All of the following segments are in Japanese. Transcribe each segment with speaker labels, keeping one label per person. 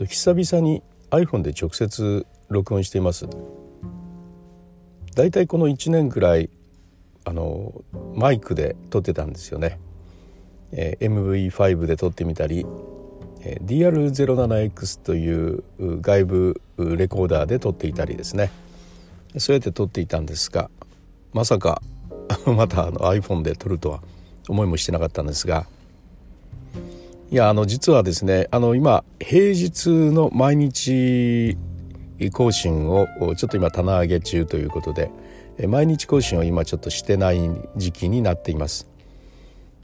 Speaker 1: 久々に iPhone で直接録音しています。だいたいこの1年くらいあのマイクで撮ってたんですよね、えー、MV5 で撮ってみたり、えー、DR07X という外部レコーダーで撮っていたりですね。そうやって撮っていたんですがまさか またあの iPhone で撮るとは思いもしてなかったんですがいやあの実はですねあの今平日の毎日更新をちょっと今棚上げ中ということで毎日更新を今ちょっとしてない時期になっています。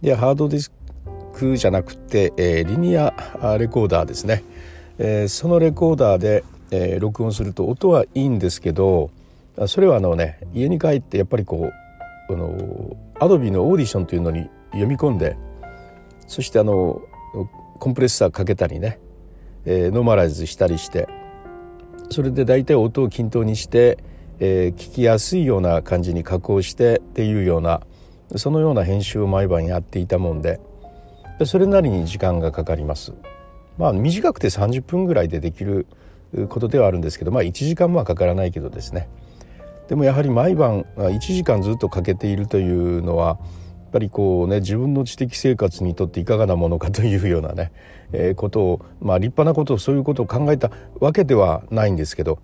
Speaker 1: でハードディスクじゃなくて、えー、リニアレコーダーですね、えー、そのレコーダーで、えー、録音すると音はいいんですけどそれはあのね家に帰ってやっぱりこうあのアドビのオーディションというのに読み込んでそしてあのコンプレッサーかけたりね、えー、ノーマライズしたりしてそれで大体音を均等にして、えー、聞きやすいような感じに加工してっていうようなそのような編集を毎晩やっていたもんでそれなりに時間がかかります。まあ短くて30分ぐらいでできることではあるんですけどまあ1時間はかからないけどですねでもやはり毎晩1時間ずっとかけているというのはぱりこうね自分の知的生活にとっていかがなものかというようなね、えー、ことをまあ立派なことをそういうことを考えたわけではないんですけど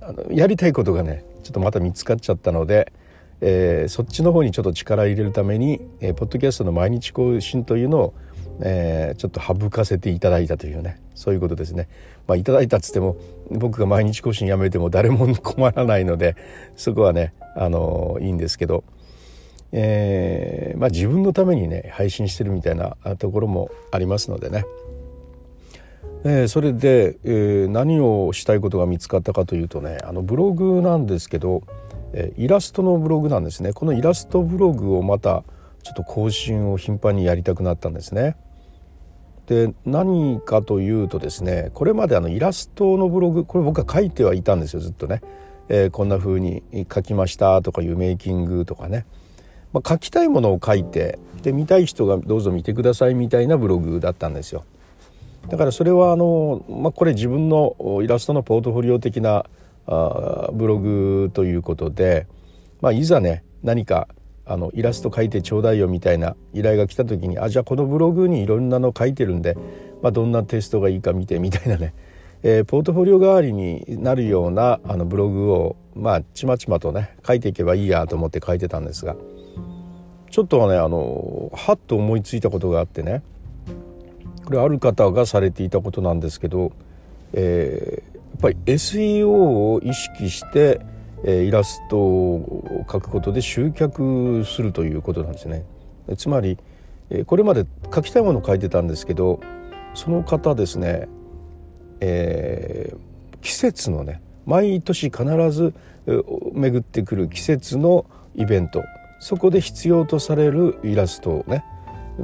Speaker 1: あのやりたいことがねちょっとまた見つかっちゃったので、えー、そっちの方にちょっと力入れるために、えー、ポッドキャストの毎日更新というのをえー、ちょっと省かせていただいたというねそういうことですね。まあ、いただいたっつっても僕が毎日更新やめても誰も困らないのでそこはねあのいいんですけど、えーまあ、自分のためにね配信してるみたいなところもありますのでね。えー、それで、えー、何をしたいことが見つかったかというとねあのブログなんですけど、え、イラストのブログなんですねこのイラストブログをまたちょっと更新を頻繁にやりたくなったんですね。で何かというとですねこれまであのイラストのブログこれ僕は書いてはいたんですよずっとね、えー、こんな風に書きましたとかいうメイキングとかね、まあ、書きたいものを書いてで見たい人がどうぞ見てくださいみたいなブログだったんですよ。だからそれはあの、まあ、これ自分のイラストのポートフォリオ的なあブログということで、まあ、いざね何かあのイラスト描いてちょうだいよみたいな依頼が来た時にあじゃあこのブログにいろんなの書いてるんで、まあ、どんなテストがいいか見てみたいなね、えー、ポートフォリオ代わりになるようなあのブログをまあちまちまとね書いていけばいいやと思って書いてたんですがちょっとはねあのはっと思いついたことがあってねこれある方がされていたことなんですけど、えー、やっぱり SEO を意識してえイラストを描くことで集客するということなんですね。つまりこれまで描きたいものを描いてたんですけどその方ですね、えー、季節のね毎年必ず巡ってくる季節のイベントそこで必要とされるイラストをね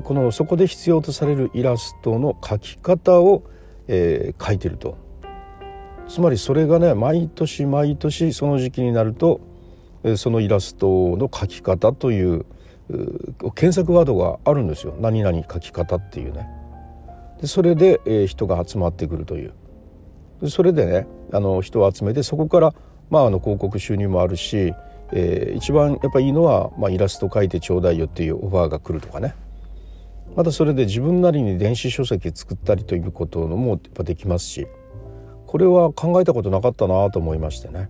Speaker 1: このそこで必要とされるイラストの描き方を、えー、描いてると。つまりそれがね毎年毎年その時期になるとそのイラストの描き方という検索ワードがあるんですよ。何々描き方っていうね。でそれで、えー、人が集まってくるという。それでねあの人を集めてそこから、まあ、あの広告収入もあるし、えー、一番やっぱいいのは、まあ、イラスト描いてちょうだいよっていうオファーが来るとかね。またそれで自分なりに電子書籍作ったりということもやっぱできますしこれは考えたことなかったなと思いましてね。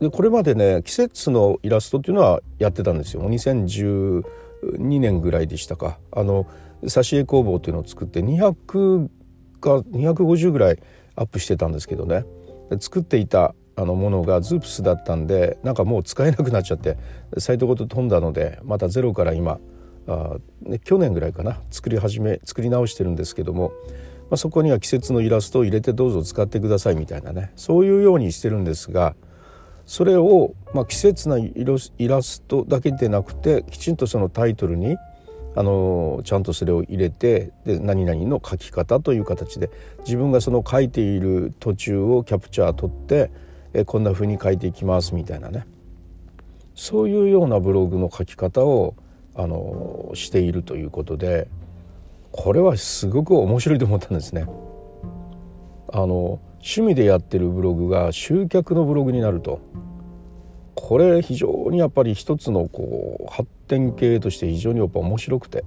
Speaker 1: でこれまでね季節のイラストっていうのはやってたんですよ。2012年ぐらいでしたか。あの挿絵工房っていうのを作って200か250ぐらいアップしてたんですけどね。作っていたあのものがズープスだったんでなんかもう使えなくなっちゃってサイトごと飛んだのでまたゼロから今あ、ね、去年ぐらいかな作り始め作り直してるんですけどもまあ、そこには季節のイラストを入れてどうぞ使ってくださいみたいなねそういうようにしてるんですがそれを、まあ、季節なイラストだけでなくてきちんとそのタイトルにあのちゃんとそれを入れてで何々の書き方という形で自分がその書いている途中をキャプチャー取ってえこんな風に書いていきますみたいなねそういうようなブログの書き方をあのしているということでこれはすごく面白いと思ったんですね。あの趣味でやってるブログが集客のブログになるとこれ非常にやっぱり一つのこう発展系として非常にやっぱ面白くて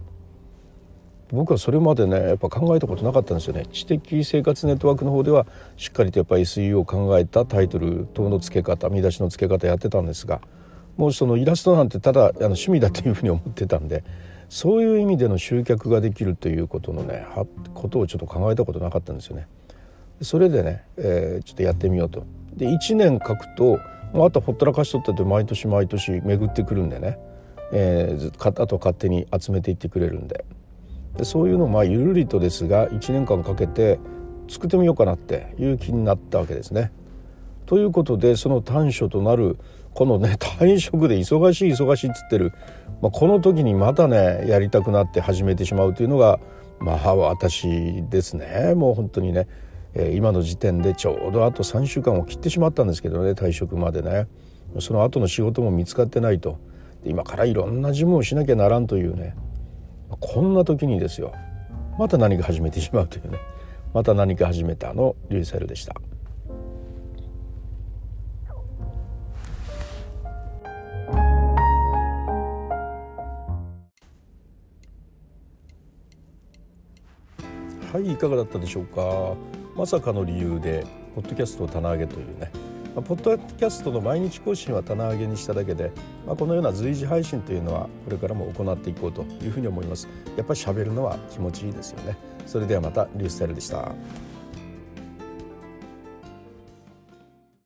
Speaker 1: 僕はそれまでねやっぱ考えたことなかったんですよね知的生活ネットワークの方ではしっかりとやっぱ SEO を考えたタイトル等の付け方見出しの付け方やってたんですがもうそのイラストなんてただあの趣味だというふうに思ってたんでそういう意味での集客ができるということのねことをちょっと考えたことなかったんですよね。それでね、えー、ちょっとやってみようと。で1年書くともうあとほったらかしとったって毎年毎年巡ってくるんでね、えー、あと勝手に集めていってくれるんででそういうのをまあゆるりとですが1年間かけて作ってみようかなっていう気になったわけですね。ということでその短所となるこのね 退職で忙しい忙しいっつってる、まあ、この時にまたねやりたくなって始めてしまうというのがまあ私ですね。もう本当にね、え、今の時点でちょうどあと3週間を切ってしまったんですけどね退職までね。その後の仕事も見つかってないと。今からいろんな事務をしなきゃならんというねこんな時にですよ。また何か始めてしまうというね。また何か始めたの？リューセルでした。はいいかがだったでしょうか？まさかの理由でポッドキャストを棚上げというね。まあ、ポッドキャストの毎日更新は棚上げにしただけで、まあ、このような随時配信というのはこれからも行っていこうというふうに思います。やっぱり喋るのは気持ちいいですよね。それではまたリュースタイルでした。